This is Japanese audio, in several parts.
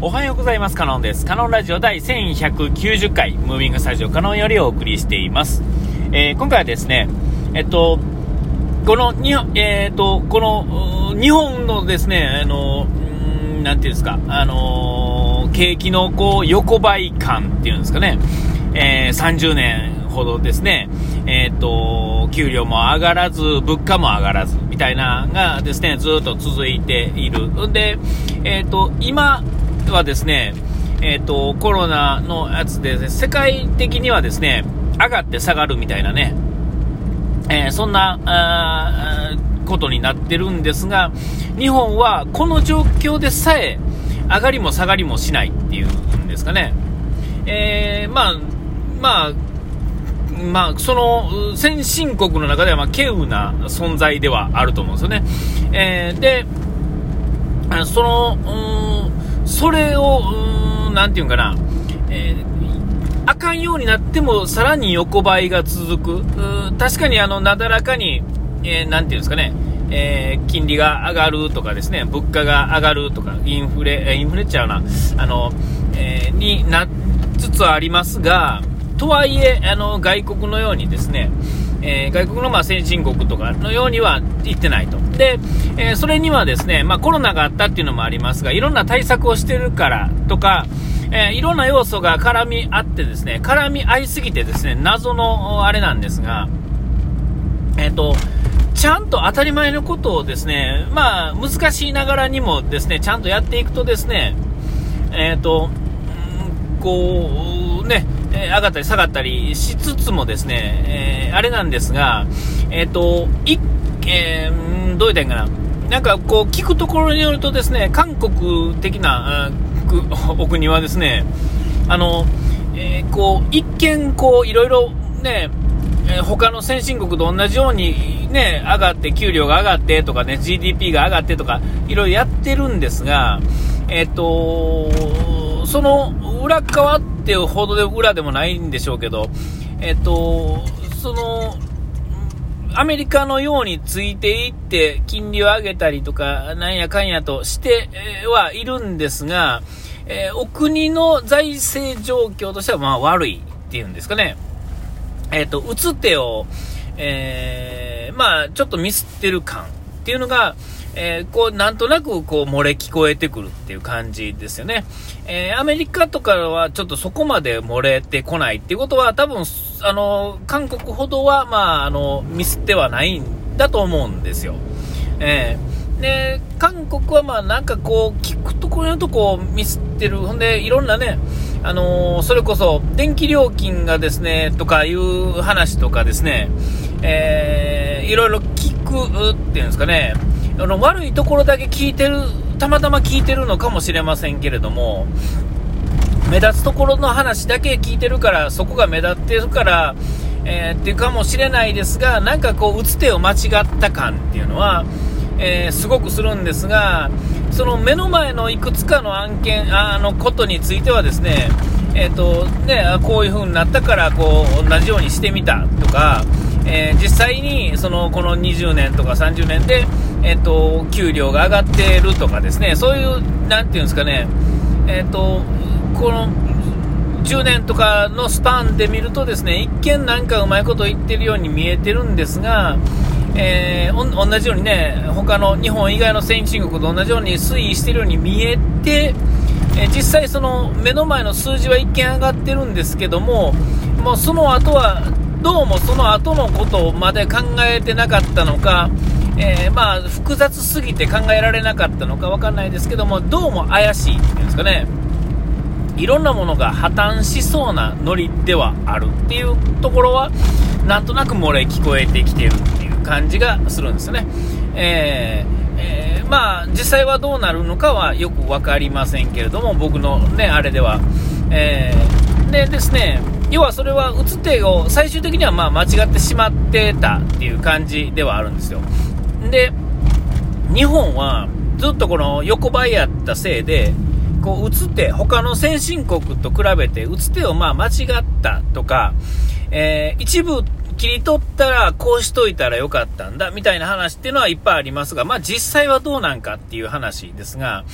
おはようございます。カノンです。カノンラジオ第1190回、ムービングスタジオカノンよりお送りしています。えー、今回はですね、えっと、この、にえー、っと、この、日本のですね、あの、なんていうんですか、あの景気のこう、横ばい感っていうんですかね、えー、30年ほどですね、えっと、給料も上がらず、物価も上がらず、みたいながですね、ずっと続いている。で、えっと、今、はですね、えっ、ー、と、コロナのやつで、世界的にはですね、上がって下がるみたいなね、えー、そんな、あことになってるんですが、日本はこの状況でさえ、上がりも下がりもしないっていうんですかね。えー、まあ、まあ、まあ、その先進国の中では、まあ、稀有な存在ではあると思うんですよね。えー、で、その、それを、うーん、なんていうかな、えー、あかんようになってもさらに横ばいが続く。確かにあの、なだらかに、えー、ていうんですかね、えー、金利が上がるとかですね、物価が上がるとか、インフレ、インフレちゃうな、あの、えー、になつつありますが、とはいえ、あの、外国のようにですね、えー、外国のまあ先進国とかのようには行ってないと。で、えー、それにはですね、まあ、コロナがあったっていうのもありますが、いろんな対策をしてるからとか、えー、いろんな要素が絡み合ってですね、絡み合いすぎてですね、謎のあれなんですが、えっ、と、ちゃんと当たり前のことをですね、まあ、難しいながらにもですね、ちゃんとやっていくとですね、えっ、と、こう、ね、え上がったり下がったりしつつもですね、えー、あれなんですが、えっ、ー、と、い、えー、どう言ったかな。なんかこう聞くところによるとですね、韓国的な お国はですね、あの、えー、こう、一見こう、いろいろね、え他の先進国と同じようにね、上がって、給料が上がってとかね、GDP が上がってとか、いろいろやってるんですが、えっ、と、その裏側っていうほどで裏でもないんでしょうけど、えっと、その、アメリカのようについていって金利を上げたりとか、なんやかんやとしてはいるんですが、えー、お国の財政状況としてはまあ悪いっていうんですかね。えっ、ー、と、打つ手を、えー、まあ、ちょっとミスってる感っていうのが、えー、こう、なんとなく、こう、漏れ聞こえてくるっていう感じですよね。えー、アメリカとかはちょっとそこまで漏れてこないっていうことは、多分、あの、韓国ほどは、まあ、あの、ミスってはないんだと思うんですよ。えー、で、韓国はまあ、なんかこう、聞くところのとこミスってる。ほんで、いろんなね、あのー、それこそ、電気料金がですね、とかいう話とかですね、えー、いろいろ聞くっていうんですかね、あの悪いところだけ聞いてる、たまたま聞いてるのかもしれませんけれども、目立つところの話だけ聞いてるから、そこが目立ってるから、えー、っていうかもしれないですが、なんかこう、打つ手を間違った感っていうのは、えー、すごくするんですが、その目の前のいくつかの案件、あのことについてはですね、えーとね、こういう風になったからこう同じようにしてみたとか、えー、実際にそのこの20年とか30年で、えっ、と、給料が上がってるとかですね、そういう、なんていうんですかね、えっ、と、この、10年とかのスパンで見るとですね、一見なんかうまいこと言ってるように見えてるんですが、えー、同じようにね、他の日本以外の先進国と同じように推移してるように見えて、えー、実際その目の前の数字は一見上がってるんですけども、もうその後は、どうもその後のことまで考えてなかったのか、えー、まあ、複雑すぎて考えられなかったのか分かんないですけども、どうも怪しいっていうんですかね。いろんなものが破綻しそうなノリではあるっていうところは、なんとなく漏れ聞こえてきてるっていう感じがするんですよね。えー、えー、まあ、実際はどうなるのかはよく分かりませんけれども、僕のね、あれでは。えー、でですね、要はそれは打つ手を最終的にはま間違ってしまってたっていう感じではあるんですよ。で、日本はずっとこの横ばいやったせいで、こう、打つ手、他の先進国と比べて、打つ手をまあ間違ったとか、えー、一部切り取ったらこうしといたらよかったんだ、みたいな話っていうのはいっぱいありますが、まあ実際はどうなんかっていう話ですが、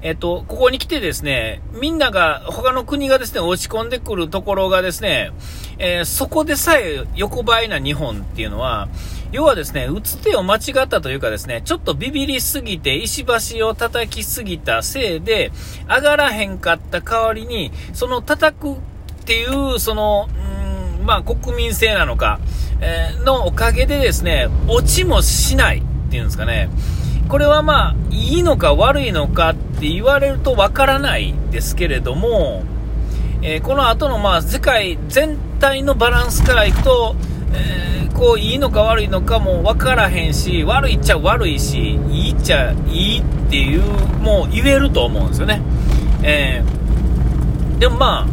えっと、ここに来てですね、みんなが、他の国がですね、落ち込んでくるところがですね、えー、そこでさえ横ばいな日本っていうのは、要はですね、打つ手を間違ったというかですね、ちょっとビビりすぎて石橋を叩きすぎたせいで、上がらへんかった代わりに、その叩くっていう、その、うんまあ国民性なのか、えー、のおかげでですね、落ちもしないっていうんですかね、これはまあ、いいのか悪いのかって言われるとわからないですけれども、えー、この後のまあ世界全体のバランスからいくと、えー、こういいのか悪いのかも分からへんし、悪いっちゃ悪いし、いいっちゃいいっていう、もう言えると思うんですよね。えー、でもまあ、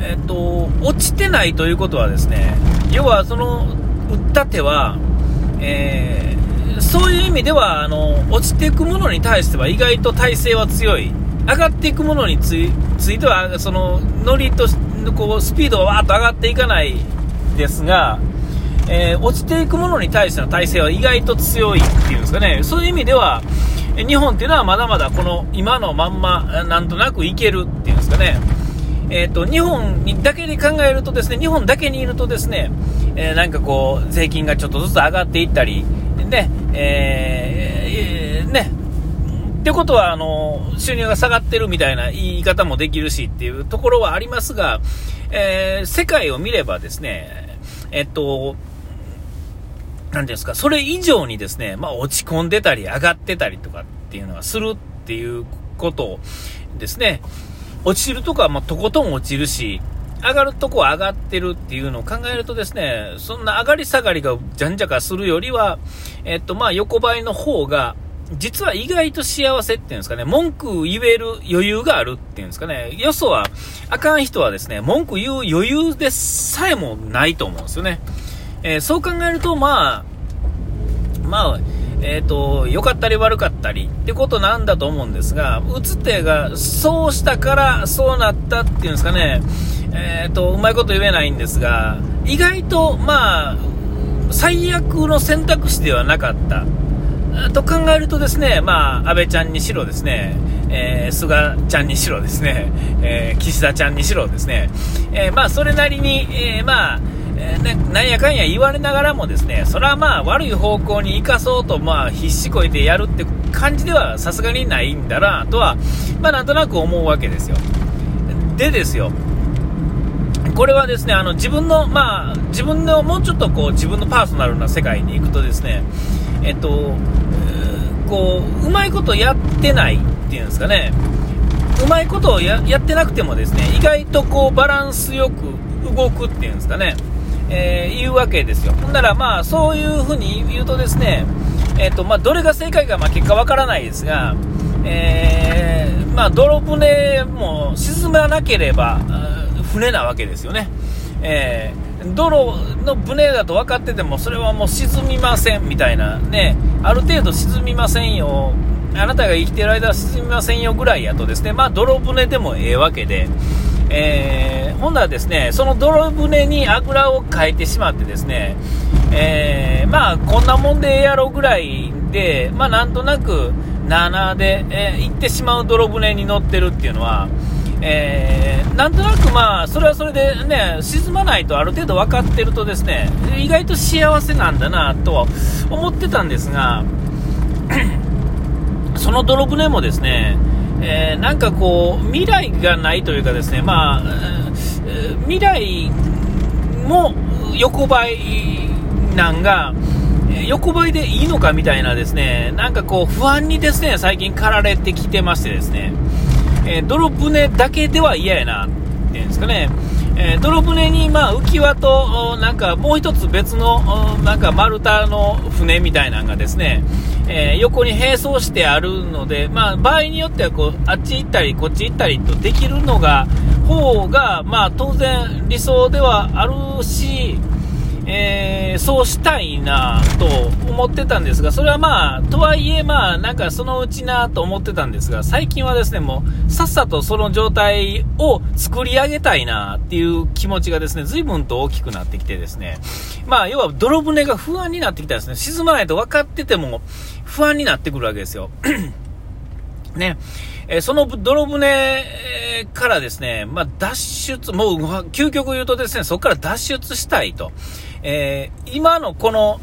えっ、ー、と、落ちてないということはですね、要はその、打った手は、えー、そういう意味では、あの、落ちていくものに対しては意外と体勢は強い。上がっていくものについては、その、ノリと、こう、スピードがわーっと上がっていかないですが、えー、落ちていくものに対しての体制は意外と強いっていうんですかね、そういう意味では、日本っていうのはまだまだこの今のまんま、なんとなくいけるっていうんですかね、えーと、日本にだけで考えるとですね、日本だけにいるとですね、えー、なんかこう、税金がちょっとずつ上がっていったり、ね、えー、ね、ってことは、あの、収入が下がってるみたいな言い方もできるしっていうところはありますが、えー、世界を見ればですね、えっと、なんですか、それ以上にですね、まあ落ち込んでたり上がってたりとかっていうのはするっていうことをですね。落ちるとこはまとことん落ちるし、上がるとこは上がってるっていうのを考えるとですね、そんな上がり下がりがじゃんじゃかするよりは、えっとまあ横ばいの方が、実は意外と幸せっていうんですかね、文句言える余裕があるっていうんですかね、よそは、あかん人はですね、文句言う余裕でさえもないと思うんですよね。えー、そう考えると、まあ、まあ、えっ、ー、と、良かったり悪かったりってことなんだと思うんですが、打つ手がそうしたからそうなったっていうんですかね、えっ、ー、と、うまいこと言えないんですが、意外と、まあ、最悪の選択肢ではなかった。と考えるとですね、まあ、安倍ちゃんにしろですね、えー、菅ちゃんにしろですね、えー、岸田ちゃんにしろですね、えー、まあ、それなりに、えまあ、えね、なんやかんや言われながらもですね、それはまあ悪い方向に生かそうとまあ必死こいてやるって感じではさすがにないんだなとは、まあなんとなく思うわけですよ。でですよ、これはですね、あの自分の、まあ自分のもうちょっとこう自分のパーソナルな世界に行くとですね、えっと、こう、うまいことやってないっていうんですかね、うまいことをやってなくてもですね、意外とこうバランスよく動くっていうんですかね、えー、言うわけですよ。ほんなら、まあ、そういうふうに言うとですね、えっ、ー、と、まあ、どれが正解か、まあ、結果わからないですが、えー、まあ、泥船も沈まなければ、船なわけですよね。えー、泥の船だと分かってても、それはもう沈みませんみたいなね、ある程度沈みませんよ、あなたが生きてる間は沈みませんよぐらいやとですね、まあ、泥船でもええわけで、えー、ほんならですね、その泥船にあぐらをかいてしまってですね、えー、まあ、こんなもんでええやろぐらいで、まあ、なんとなく、なあなあで、えー、行ってしまう泥船に乗ってるっていうのは、えー、なんとなくまあ、それはそれでね、沈まないとある程度分かってるとですね、意外と幸せなんだなと思ってたんですが、その泥船もですね、えー、なんかこう、未来がないというかですね、まあ、未来も横ばいなんが、横ばいでいいのかみたいなですね、なんかこう、不安にですね、最近駆られてきてましてですね、えー、泥船だけでは嫌やな、っていうんですかね、えー、泥船に、まあ、浮き輪と、なんかもう一つ別の、なんか丸太の船みたいなのがですね、えー、横に並走してあるので、まあ、場合によってはこう、あっち行ったり、こっち行ったりとできるのが、方が、まあ、当然理想ではあるし、えー、そうしたいなと思ってたんですが、それはまあ、とはいえまあ、なんかそのうちなと思ってたんですが、最近はですね、もう、さっさとその状態を作り上げたいなっていう気持ちがですね、随分と大きくなってきてですね、まあ、要は泥船が不安になってきたんですね。沈まないと分かってても不安になってくるわけですよ。ね。えー、その泥船からですね、まあ、脱出、もう究極言うとですね、そこから脱出したいと。えー、今のこの、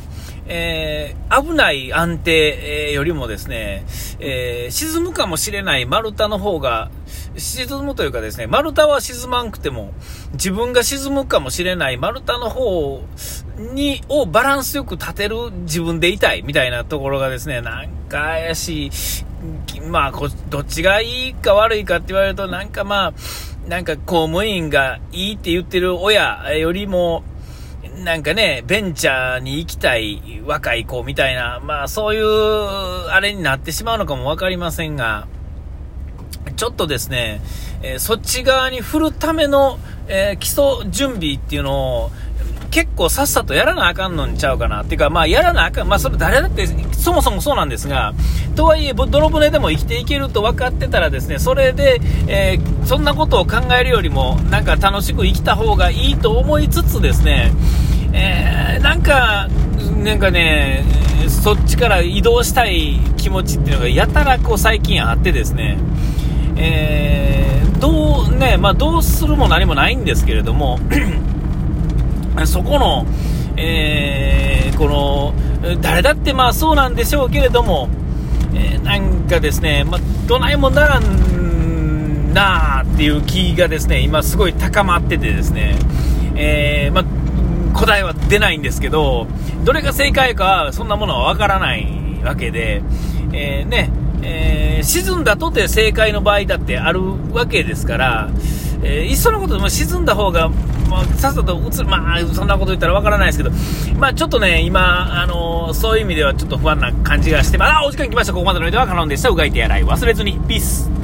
えー、危ない安定よりもですね、えー、沈むかもしれない丸太の方が、沈むというかですね、丸太は沈まんくても、自分が沈むかもしれない丸太の方に、をバランスよく立てる自分でいたいみたいなところがですね、なんか怪しい、まあこ、どっちがいいか悪いかって言われると、なんかまあ、なんか公務員がいいって言ってる親よりも、なんかね、ベンチャーに行きたい若い子みたいな、まあそういう、あれになってしまうのかもわかりませんが、ちょっとですね、えー、そっち側に振るための、えー、基礎準備っていうのを、結構さっさとやらなあかんのんちゃうかな。っていうか、まあやらなあかん。まあそれ誰だってそもそもそうなんですが、とはいえ、泥船でも生きていけると分かってたらですね、それで、えー、そんなことを考えるよりも、なんか楽しく生きた方がいいと思いつつですね、えー、なんか、なんかね、そっちから移動したい気持ちっていうのがやたらこう最近あってですね、えー、どうね、まあ、どうするも何もないんですけれども、そこの、えー、この、誰だってまあそうなんでしょうけれども、えー、なんかですね、まあ、どないもならんなーっていう気がですね、今すごい高まっててですね、えー、まあ、答えは出ないんですけど、どれが正解かそんなものはわからないわけで、えー、ね、えー、沈んだとて正解の場合だってあるわけですから、えー、いっそのことでも沈んだ方が、まあ、さっさと移る、まあ、そんなこと言ったらわからないですけど、まあ、ちょっとね、今、あのー、そういう意味ではちょっと不安な感じがして、まあ、お時間来ました。ここまでの間はカノンでした。うがいてやらい忘れずに。ピース。